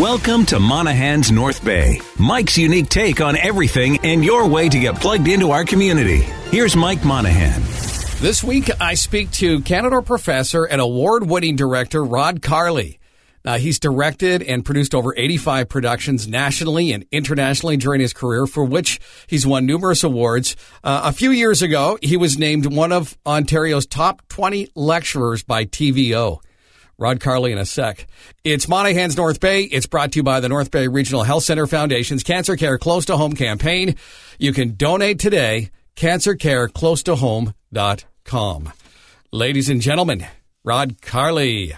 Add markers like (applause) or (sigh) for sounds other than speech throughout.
Welcome to Monahan's North Bay, Mike's unique take on everything and your way to get plugged into our community. Here's Mike Monahan. This week, I speak to Canadore professor and award winning director Rod Carley. Now, he's directed and produced over 85 productions nationally and internationally during his career, for which he's won numerous awards. Uh, a few years ago, he was named one of Ontario's top 20 lecturers by TVO. Rod Carley in a sec. It's Monahan's North Bay. It's brought to you by the North Bay Regional Health Center Foundation's Cancer Care Close to Home campaign. You can donate today, cancercareclosetohome.com. Ladies and gentlemen, Rod Carley.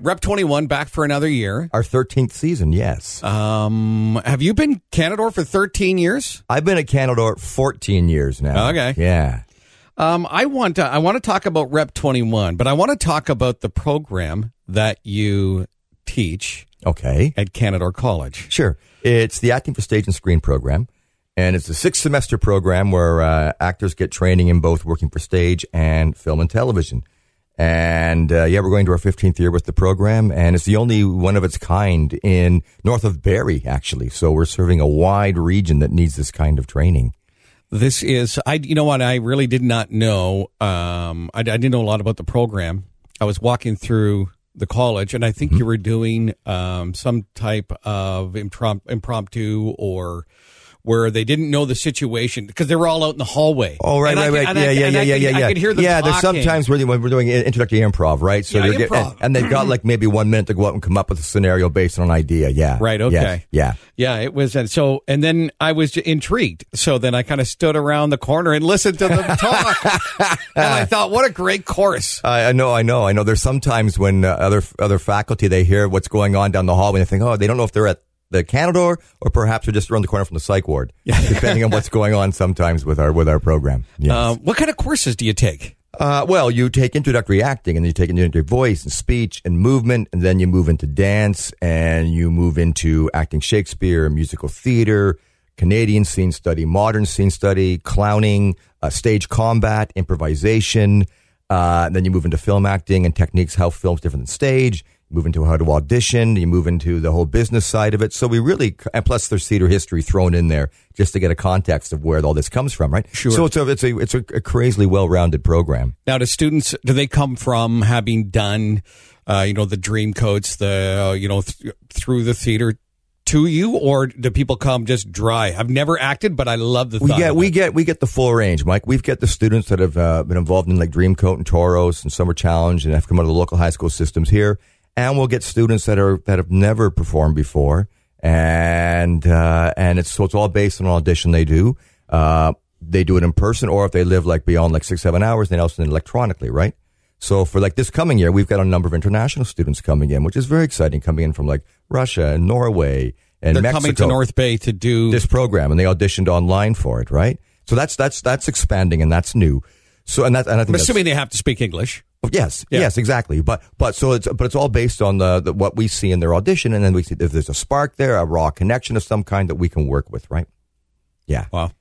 Rep 21 back for another year. Our 13th season, yes. Um, have you been Canadore for 13 years? I've been at Canadore 14 years now. Okay. Yeah. Um, I want to, I want to talk about Rep 21, but I want to talk about the program that you teach Okay. at Canadore College. Sure. It's the Acting for Stage and Screen program. And it's a six semester program where uh, actors get training in both working for stage and film and television. And uh, yeah, we're going to our 15th year with the program, and it's the only one of its kind in north of Barrie, actually. So we're serving a wide region that needs this kind of training. This is, I, you know what, I really did not know, um, I, I didn't know a lot about the program. I was walking through the college and I think Mm-hmm. you were doing, um, some type of improm- impromptu or where they didn't know the situation because they were all out in the hallway. Oh, right, And right, could- right. and I- Yeah, yeah, yeah, yeah, could- yeah, yeah. I could hear them Yeah, there's talking. sometimes when, when we're doing introductory improv, right? So Yeah, improv. and, and they've got like maybe one minute to go out and come up with a scenario based on an idea. Yeah. Right, Yes, okay. Yeah. Yeah, it was. And so, and then I was intrigued. So then I kind of stood around the corner and listened to them talk. (laughs) and I thought, what a great course. I, I know, I know, I know. There's sometimes when uh, other other faculty they hear what's going on down the hallway and they think, oh, they don't know if they're at the Canadore or perhaps they're just around the corner from the psych ward, (laughs) depending on what's going on sometimes with our with our program. Yes. Uh, what kind of courses do you take? Uh, well, you take introductory acting and you take introductory voice and speech and movement, and then you move into dance and you move into acting Shakespeare, musical theater, Canadian scene study, modern scene study, clowning, uh, stage combat, improvisation. Uh, and then you move into film acting and techniques, how film's different than stage. Move into how to audition. You move into the whole business side of it. So we really, and plus there's theater history thrown in there just to get a context of where all this comes from, right? Sure. So it's a, it's a, it's a, a crazily well-rounded program. Now, do students do they come from having done, uh, you know, the dream coats, the uh, you know, th- through the theater to you, or do people come just dry? I've never acted, but I love the We get we get we get the full range, Mike. We've got the students that have uh, been involved in like Dreamcoat and Toros and Summer Challenge and have come out of the local high school systems here, and we'll get students that are that have never performed before, and uh, and it's so it's all based on an audition they do. Uh, they do it in person, or if they live like beyond like six seven hours, then also electronically, right? So for like this coming year, we've got a number of international students coming in, which is very exciting. Coming in from like Russia and Norway and They're Mexico coming to North Bay to do this program and they auditioned online for it, right? So that's that's that's expanding and that's new. So and that and I think I'm assuming they have to speak English. Yes, Yeah. yes, exactly. But but so it's but it's all based on the, the what we see in their audition, and then we see if there's a spark there, a raw connection of some kind that we can work with, right? Yeah. Wow.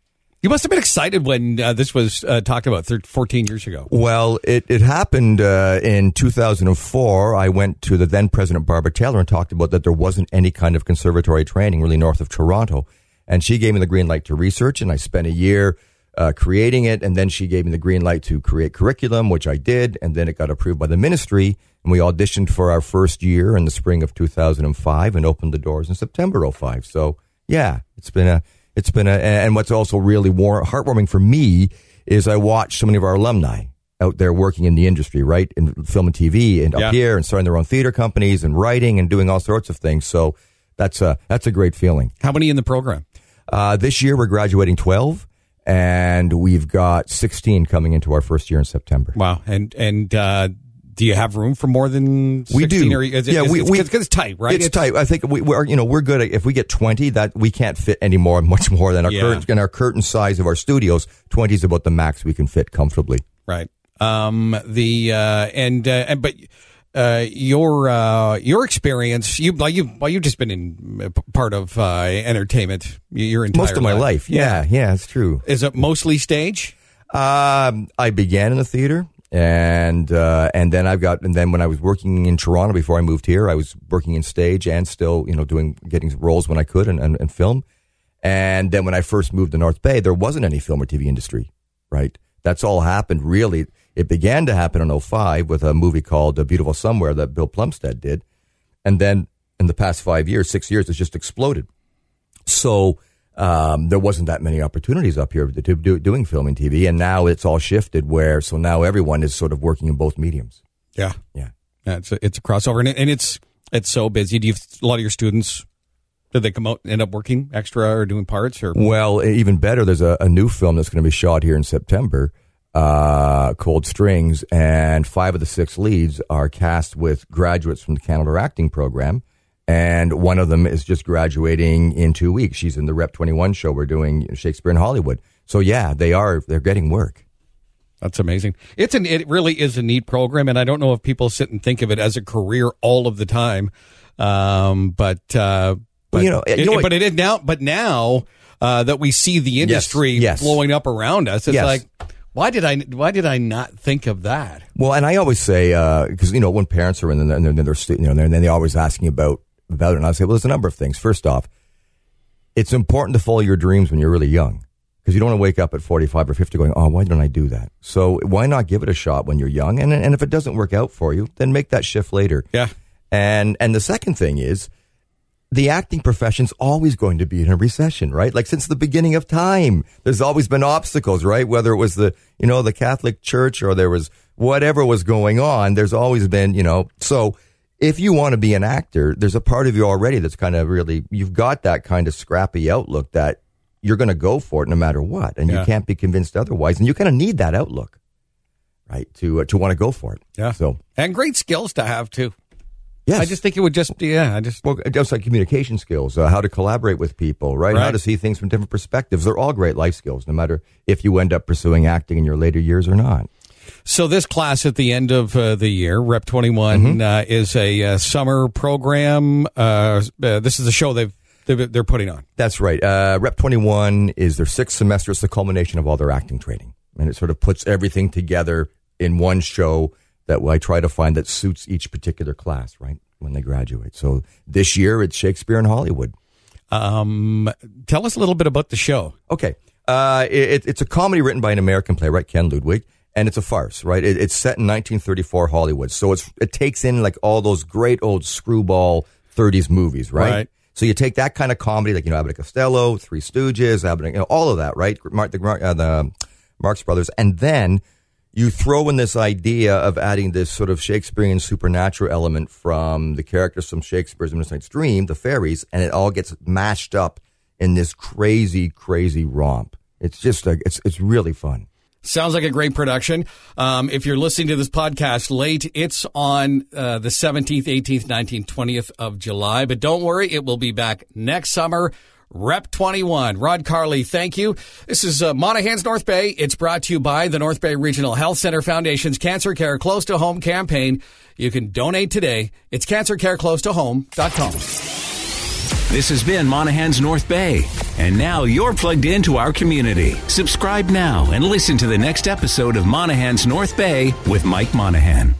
You must have been excited when uh, this was uh, talked about thir- 14 years ago. Well, it, it happened uh, in 2004. I went to the then President Barbara Taylor and talked about that there wasn't any kind of conservatory training really north of Toronto. And she gave me the green light to research, and I spent a year uh, creating it. And then she gave me the green light to create curriculum, which I did. And then it got approved by the ministry, and we auditioned for our first year in the spring of 2005 and opened the doors in September 05. So, yeah, it's been a it's been a, and what's also really war- heartwarming for me is I watch so many of our alumni out there working in the industry, right? In film and TV and Yeah. up here and starting their own theater companies and writing and doing all sorts of things. So that's a, that's a great feeling. How many in the program? Uh, this year we're graduating 12 and we've got 16 coming into our first year in September. Wow. And and uh, do you have room for more than 16? We do. Or is it, Yeah, is we- it's, we- because it's tight, right? It's, tight. I think we, we're you know we're good at if we get twenty that we can't fit any more (laughs) much more than our Yeah. current and our curtain size of our studios. Twenty is about the max we can fit comfortably. Right. Um. The uh. And uh. And, but. Uh, your uh, your experience, you like you well, you've just been in uh, part of uh, entertainment your entire Most of my life, yeah, yeah, it's true. Is it mostly stage? Um, I began in the theater and uh, and then I've got and then when I was working in Toronto before I moved here, I was working in stage and still you know doing getting roles when I could and, and, and film. And then when I first moved to North Bay, there wasn't any film or TV industry, right? That's all happened really. It began to happen in 05 with a movie called A Beautiful Somewhere that Bill Plumstead did. And then in the past five years, six years, it's just exploded. So um, there wasn't that many opportunities up here to do doing film and TV, and now it's all shifted where so now everyone is sort of working in both mediums. Yeah, yeah, yeah it's a, it's a crossover, and, it, and it's it's so busy. Do you a lot of your students? Did they come out and end up working extra or doing parts? Or well, even better, there's a, a new film that's going to be shot here in September uh, Cold Strings, and five of the six leads are cast with graduates from the Canadore Acting Program and one of them is just graduating in two weeks. She's in the Rep 21 show. We're doing Shakespeare in Hollywood. So yeah, they are, they're getting work. That's amazing. It's an, it really is a neat program. And I don't know if people sit and think of it as a career all of the time. Um, but, uh, but, you know, you know it, but it is now, but now, uh, that we see the industry yes, yes. blowing up around us, it's yes. like, why did I? Why did I not think of that? Well, and I always say because uh, you know when parents are in and they're, they're, they're you know and then they're always asking about about it. And I say, well, there's a number of things. First off, it's important to follow your dreams when you're really young because you don't want to wake up at 45 or 50 going, oh, why didn't I do that? So why not give it a shot when you're young? And, and if it doesn't work out for you, then make that shift later. Yeah. And, and the second thing is the acting profession's always going to be in a recession, right? Like since the beginning of time, there's always been obstacles, right? Whether it was the, you know, the Catholic church or there was whatever was going on, there's always been, you know, so if you want to be an actor, there's a part of you already that's kind of really, you've got that kind of scrappy outlook that you're going to go for it no matter what. And yeah. you can't be convinced otherwise. And you kind of need that outlook, right? To, uh, to want to go for it. Yeah. So, and great skills to have too. Yes. I just think it would just, yeah, I just. Well, just like communication skills, uh, how to collaborate with people, right? right? How to see things from different perspectives. They're all great life skills, no matter if you end up pursuing acting in your later years or not. So this class at the end of uh, the year, Rep 21, mm-hmm. uh, is a uh, summer program. Uh, uh, this is a show they've they're putting on. That's right. Uh, Rep 21 is their sixth semester. It's the culmination of all their acting training, and it sort of puts everything together in one show that I try to find that suits each particular class, right, when they graduate. So this year it's Shakespeare in Hollywood. Um, tell us a little bit about the show. Okay. Uh, it, it's a comedy written by an American playwright, Ken Ludwig and it's a farce, right? It, it's set in 1934 Hollywood, so it's it takes in like all those great old screwball 30s movies, right? right. So you take that kind of comedy, like you know Abbott and Costello, Three Stooges, Abbott, you know all of that, right? Mark, the, uh, the Marx Brothers, and then you throw in this idea of adding this sort of Shakespearean supernatural element from the characters from Shakespeare's Midsummer Dream, the fairies, and it all gets mashed up in this crazy, crazy romp. It's just a, it's it's really fun. Sounds like a great production. Um, if you're listening to this podcast late, it's on uh, the 17th, 18th, 19th, 20th of July. But don't worry, it will be back next summer. Rep 21. Rod Carley, thank you. This is uh, Monahan's North Bay. It's brought to you by the North Bay Regional Health Center Foundation's Cancer Care Close to Home campaign. You can donate today. It's cancercareclosetohome.com. This has been Monahan's North Bay. And now you're plugged into our community. Subscribe now and listen to the next episode of Monahan's North Bay with Mike Monahan.